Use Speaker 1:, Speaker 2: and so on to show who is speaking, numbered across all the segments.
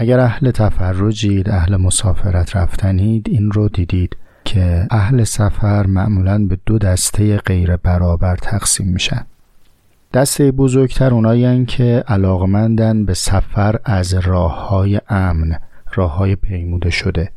Speaker 1: اگر اهل تفرجید اهل مسافرت رفتنید این رو دیدید که اهل سفر معمولا به دو دسته غیر برابر تقسیم میشن. دسته بزرگتر اونایی که علاقمندن به سفر از راه های امن راه های پیموده شده.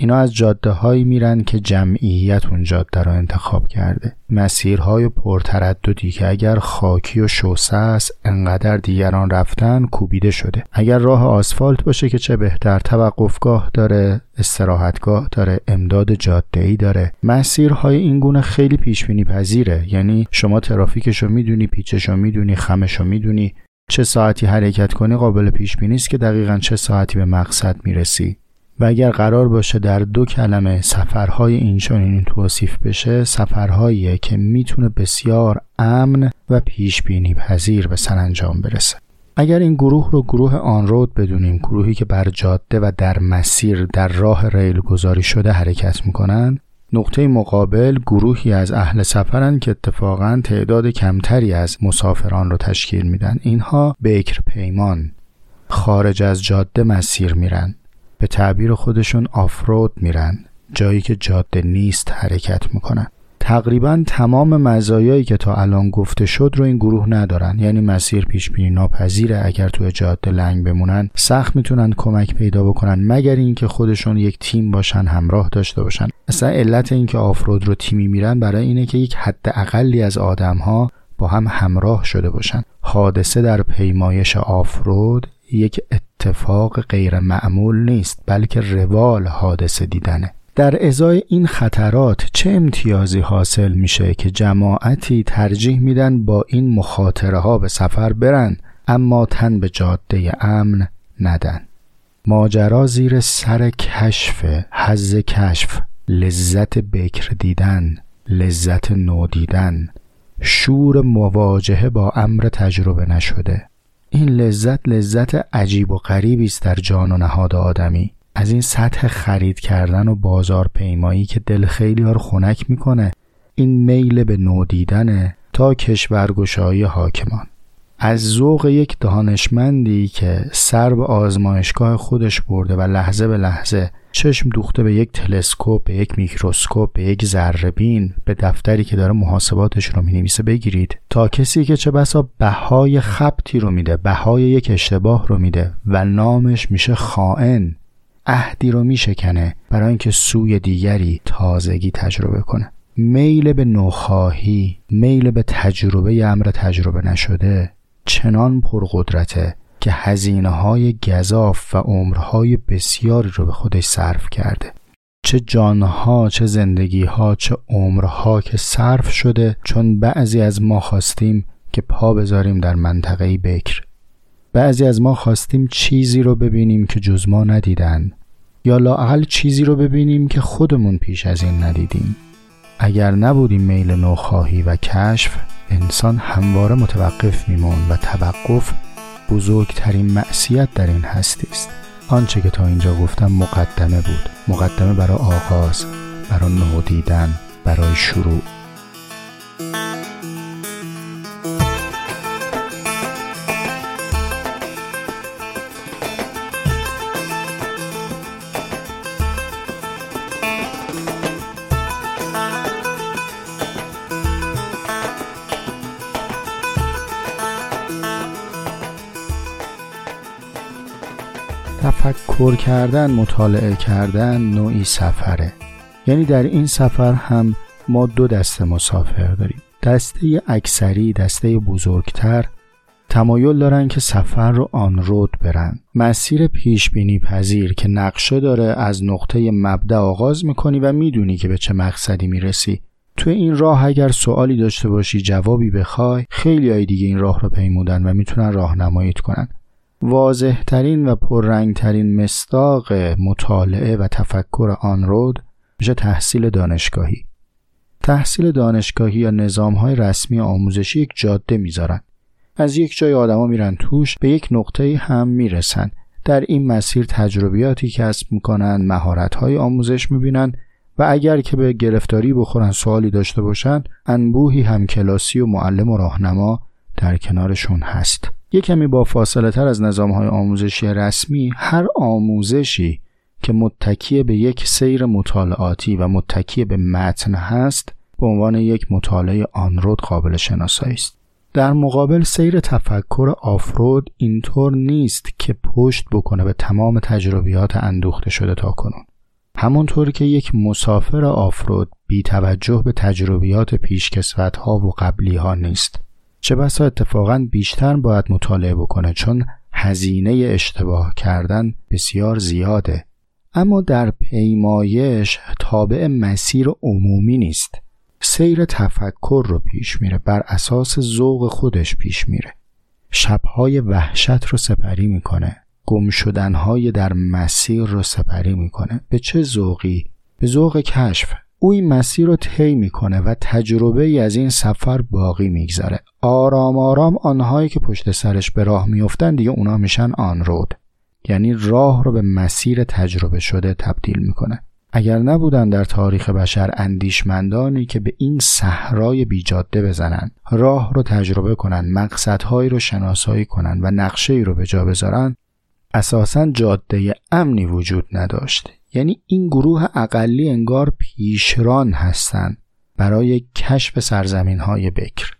Speaker 1: اینا از جاده هایی میرن که جمعیت اون جاده را انتخاب کرده. مسیرهای پرترددی که اگر خاکی و شوسه است انقدر دیگران رفتن کوبیده شده. اگر راه آسفالت باشه که چه بهتر توقفگاه داره استراحتگاه داره امداد جاده ای داره. مسیرهای این گونه خیلی پیش بینی پذیره. یعنی شما ترافیکشو می‌دونی پیچشو می‌دونی خمشو می‌دونی. چه ساعتی حرکت کنی قابل پیش بینی است که دقیقا چه ساعتی به مقصد می‌رسی. و اگر قرار باشه در دو کلمه سفرهای اینچنین توصیف بشه سفرهایی که می‌تونه بسیار امن و پیش بینی پذیر به سرانجام برسه. اگر این گروه رو گروه آنرود بدونیم گروهی که بر جاده و در مسیر در راه ریل گذاری شده حرکت می‌کنن نقطه مقابل گروهی از اهل سفرن که اتفاقا تعداد کمتری از مسافران رو تشکیل میدن. اینها بکر پیمان خارج از جاده مسیر میرن. به تعبیر خودشون آفرود میرن جایی که جاده نیست حرکت می‌کنن. تقریبا تمام مزایایی که تا الان گفته شد رو این گروه ندارن. یعنی مسیر پیش بینی ناپذیره. اگر توی جاده لنگ بمونن سخت می‌تونن کمک پیدا بکنن مگر اینکه خودشون یک تیم باشن همراه داشته باشن. اصلا علت اینکه آفرود رو تیمی میرن برای اینه که یک حد اقلی از آدم ها با هم همراه شده باشن. حادثه در پیمایش آفرود یک اتفاق غیر معمول نیست بلکه روال حادثه دیدنه. در ازای این خطرات چه امتیازی حاصل میشه که جماعتی ترجیح میدن با این مخاطره ها به سفر برن اما تن به جاده امن ندن؟ ماجرا زیر سر کشف حز کشف لذت بکر دیدن لذت نو دیدن. شور مواجهه با امر تجربه نشده. این لذت لذت عجیب و غریبی است در جان و نهاد آدمی. از این سطح خرید کردن و بازار پیمایی که دل خیلی ها رو خنک می‌کنه این میل به نودیدنه تا کشورگشایی حاکمان. از ذوق یک دانشمندی که سر به آزمایشگاه خودش برده و لحظه به لحظه چشم دوخته به یک تلسکوپ به یک میکروسکوپ به یک ذرهبین به دفتری که داره محاسباتش رو می‌نویسه بگیرید تا کسی که چه بسا بهای خبتی رو میده بهای یک اشتباه رو میده و نامش میشه خائن عهدی رو میشکنه برای اینکه سوی دیگری تازگی تجربه کنه. میل به نوخواهی میل به تجربه امر تجربه نشده چنان پرقدرته که هزینه های گذاف و عمرهای بسیاری رو به خودش صرف کرده. چه جانها چه زندگیها چه عمرها که صرف شده چون بعضی از ما خواستیم که پا بذاریم در منطقه بکر. بعضی از ما خواستیم چیزی رو ببینیم که جز ما ندیدن یا لاعقل چیزی رو ببینیم که خودمون پیش از این ندیدیم. اگر نبودیم میل نوخواهی و کشف انسان همواره متوقف میمون و توقف بزرگترین معصیت در این هستی است. آنچه که تا اینجا گفتم مقدمه بود. مقدمه برای آغاز برای نودیدن برای شروع. تفکر کردن مطالعه کردن نوعی سفره. یعنی در این سفر هم ما دو دسته مسافر داریم. دسته اکثری دسته بزرگتر تمایل دارن که سفر رو آن رود برن. مسیر پیش بینی پذیر که نقشه داره از نقطه مبدا آغاز می‌کنی و می‌دونی که به چه مقصدی می‌رسی. تو این راه اگر سوالی داشته باشی جوابی بخوای خیلی های دیگه این راه رو پیمودن و می‌تونن راهنماییت کنن. واضح ترین و پررنگترین مستاق مطالعه و تفکر آن رود میشه تحصیل دانشگاهی. تحصیل دانشگاهی یا نظام های رسمی آموزشی یک جاده می‌ذارن. از یک جای آدما میرن توش به یک نقطه هم می‌رسن. در این مسیر تجربیاتی کسب می‌کنن مهارت های آموزش می‌بینن و اگر که به گرفتاری بخورن سوالی داشته باشن انبوهی هم کلاسی و معلم و راهنما در کنارشون هست. یه کمی با فاصله تر از نظام های آموزشی رسمی هر آموزشی که متکی به یک سیر مطالعاتی و متکی به متن هست به عنوان یک مطالعه آنرود قابل شناسایی است. در مقابل سیر تفکر آفرود اینطور نیست که پشت بکنه به تمام تجربیات اندوخته شده تا کنون. همونطور که یک مسافر آفرود بی توجه به تجربیات پیشکسوت ها و قبلی ها نیست. چه بسا اتفاقا بیشتر باید مطالعه بکنه چون هزینه اشتباه کردن بسیار زیاده. اما در پیمایش تابع مسیر عمومی نیست. سیر تفکر رو پیش میره بر اساس ذوق خودش پیش میره. شبهای وحشت رو سپری می‌کنه. گم شدنهای در مسیر رو سپری می‌کنه. به چه ذوقی؟ به ذوق کشف. او این مسیر رو طی می‌کنه و تجربه ای از این سفر باقی می‌گذاره. آرام آرام آنهایی که پشت سرش به راه میفتن دیگه اونا میشن آن رود. یعنی راه رو به مسیر تجربه شده تبدیل می‌کنه. اگر نبودن در تاریخ بشر اندیشمندانی که به این صحرای بیجاده بزنن راه رو تجربه کنن مقصدهایی رو شناسایی کنن و نقشه ای رو به جا بذارن اساسا جاده امنی وجود نداشت. یعنی این گروه اقلی انگار پیشران هستند برای کشف سرزمین های بکر.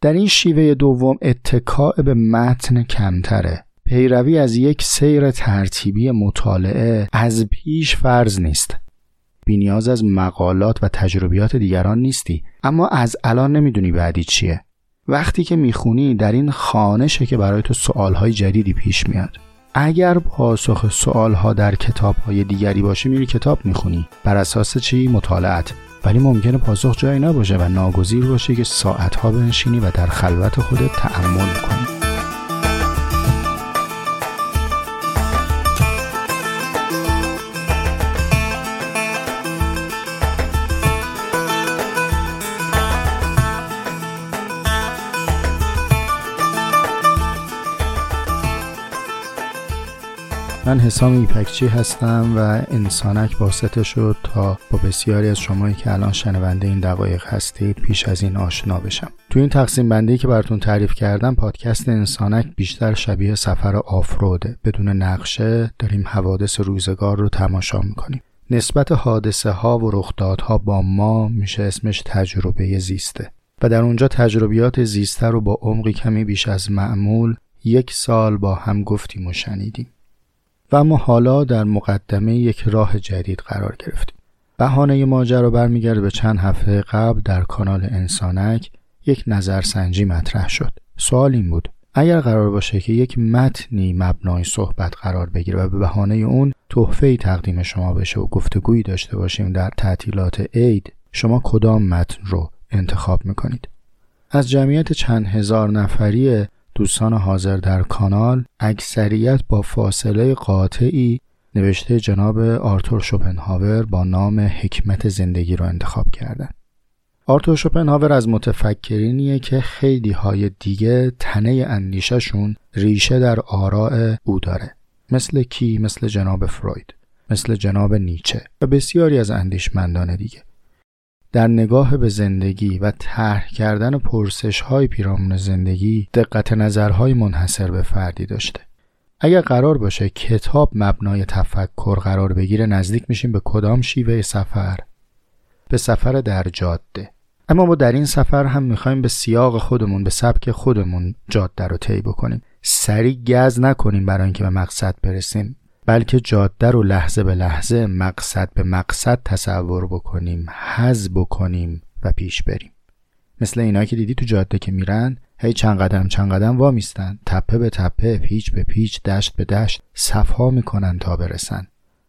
Speaker 1: در این شیوه دوم اتکاع به متن کمتره. پیروی از یک سیر ترتیبی مطالعه از پیش فرض نیست. بینیاز از مقالات و تجربیات دیگران نیستی. اما از الان نمی‌دونی بعدی چیه. وقتی که می‌خونی در این خانشه که برای تو سوالهای جدیدی پیش میاد. اگر پاسخ سوالها در کتابهای دیگری باشه میری کتاب می‌خونی. بر اساس چی؟ مطالعت. ولی ممکنه پاسخ جایی نباشه و ناگزیر باشه که ساعتها بنشینی و در خلوت خودت تعمل کنی. من حسام ایپکچی هستم و انسانک باسته شد تا با بسیاری از شمایی که الان شنونده این دقایق هستید پیش از این آشنا بشم. تو این تقسیم بندی که براتون تعریف کردم پادکست انسانک بیشتر شبیه سفر آفروده بدون نقشه داریم حوادث روزگار رو تماشا می‌کنیم. نسبت حادثه ها و رخدادها با ما میشه اسمش تجربه زیسته. و در اونجا تجربیات زیسته رو با عمقی کمی بیش از معمول یک سال با هم گفتیم و شنیدیم. و اما حالا در مقدمه یک راه جدید قرار گرفتیم. بهانه ماجرا برمیگرده به چند هفته قبل در کانال انسانک یک نظرسنجی مطرح شد. سوال این بود اگر قرار باشه که یک متنی مبنای صحبت قرار بگیره و به بهانه اون تحفه تقدیم شما بشه و گفتگویی داشته باشیم در تعطیلات عید شما کدام متن رو انتخاب می‌کنید از جمعیت چند هزار نفری دوستان حاضر در کانال اکثریت با فاصله قاطعی نوشته جناب آرتور شوپنهاور با نام حکمت زندگی را انتخاب کردند. آرتور شوپنهاور از متفکرینیه که خیلی های دیگه تنه اندیششون ریشه در آراء او داره. مثل کی؟ مثل جناب فروید. مثل جناب نیچه. و بسیاری از اندیشمندان دیگه. در نگاه به زندگی و طرح کردن پرسش های پیرامون زندگی دقت نظرهای منحصر به فردی داشته. اگر قرار باشه کتاب مبنای تفکر قرار بگیره نزدیک میشیم به کدام شیوه سفر؟ به سفر در جاده. اما ما در این سفر هم می‌خوایم به سیاق خودمون به سبک خودمون جاده رو طی بکنیم. سریع گز نکنیم برای اینکه به مقصد برسیم. بلکه جاده رو لحظه به لحظه مقصد به مقصد تصور بکنیم حز بکنیم و پیش بریم. مثل اینا که دیدی تو جاده که میرن هی چند قدم چند قدم وامیستن. تپه به تپه پیچ به پیچ دشت به دشت صفها می‌کنن تا برسن.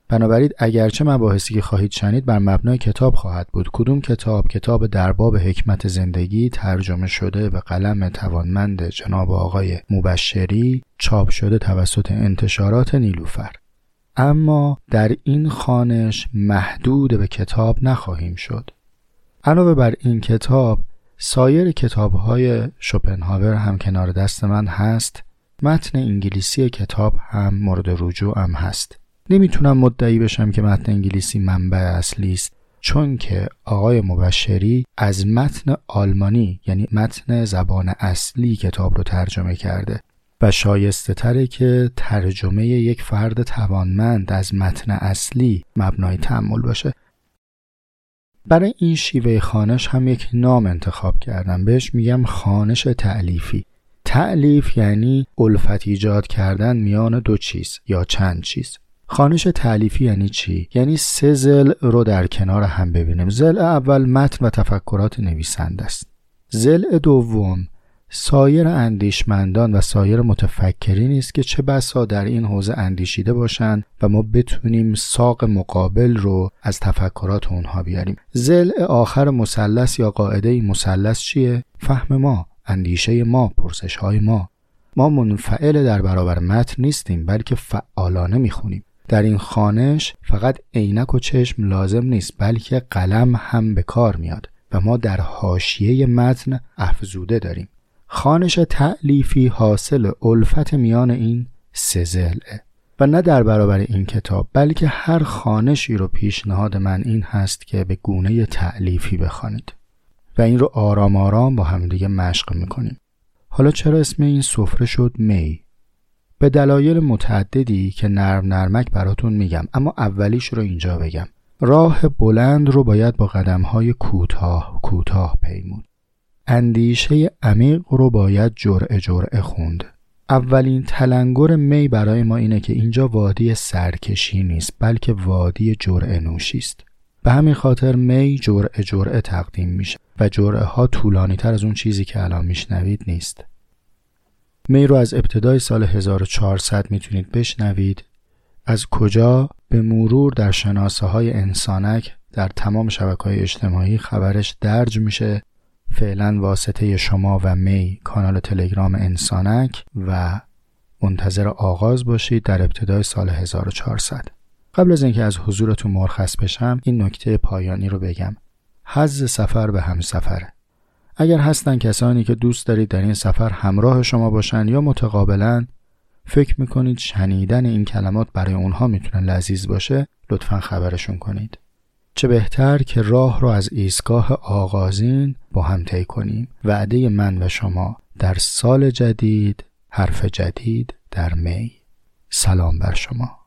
Speaker 1: بنابراین اگرچه مباحثی که خواهید شنید بر مبنای کتاب خواهد بود. کدوم کتاب؟ کتاب درباب حکمت زندگی ترجمه شده به قلم توانمند جناب آقای مبشری چاپ شده توسط انتشارات نیلوفر. اما در این خانش محدود به کتاب نخواهیم شد. علاوه بر این کتاب سایر کتاب های شوپنهاور هم کنار دست من هست. متن انگلیسی کتاب هم مورد رجوع هم هست. نمی‌تونم مدعی بشم که متن انگلیسی منبع اصلی است چون که آقای مبشری از متن آلمانی یعنی متن زبان اصلی کتاب رو ترجمه کرده. و شایسته تره که ترجمه یک فرد توانمند از متن اصلی مبنای تعمل باشه. برای این شیوه خانش هم یک نام انتخاب کردم. بهش میگم خانش تعلیفی تعلیف یعنی الفت ایجاد کردن میان دو چیز یا چند چیز. خانش تعلیفی یعنی چی؟ یعنی سه زل رو در کنار هم ببینیم. زل اول متن و تفکرات نویسنده است. زل دوم سایر اندیشمندان و سایر متفکرین است که چه بسا در این حوزه اندیشیده باشند و ما بتونیم ساق مقابل رو از تفکرات اونها بیاریم. زل آخر مثلث یا قاعده مثلث چیه؟ فهم ما اندیشه ما پرسش های ما. ما منفعل در برابر متن نیستیم بلکه فعالانه می‌خونیم. در این خانش فقط عینک و چشم لازم نیست بلکه قلم هم به کار میاد و ما در حاشیه متن افزوده داریم. خانش تعلیفی حاصل الفت میان این سه و نه در برابر این کتاب بلکه هر خانشی رو پیشنهاد من این هست که به گونه تعلیفی بخوانید. و این رو آرام آرام با همدیگه مشق می‌کنیم. حالا چرا اسم این سفره شد می؟ به دلایل متعددی که نرم نرمک براتون میگم اما اولیش رو اینجا بگم. راه بلند رو باید با قدمهای کوتاه کوتاه پیمود. اندیشه عمیق رو باید جرعه جرعه خوند. اولین تلنگر می برای ما اینه که اینجا وادی سرکشی نیست بلکه وادی جرعه نوشی است. به همین خاطر می جرعه جرعه تقدیم میشه و جرعه ها طولانی تر از اون چیزی که الان میشنوید نیست. می رو از ابتدای سال 1400 می‌تونید بشنوید. از کجا؟ به مرور در شناسه های انسانک در تمام شبکه های اجتماعی خبرش درج میشه. فعلا واسطه شما و می کانال تلگرام انسانک و منتظر آغاز باشید در ابتدای سال 1400 قبل از اینکه از حضورتون مرخص بشم این نکته پایانی رو بگم. حز سفر به هم سفره اگر هستن کسانی که دوست دارید در این سفر همراه شما باشن یا متقابلا فکر می‌کنید شنیدن این کلمات برای اونها می‌تونه لذیذ باشه لطفا خبرشون کنید. چه بهتر که راه رو از ایستگاه آغازین با هم طی کنیم. وعده من و شما در سال جدید حرف جدید در می. سلام بر شما.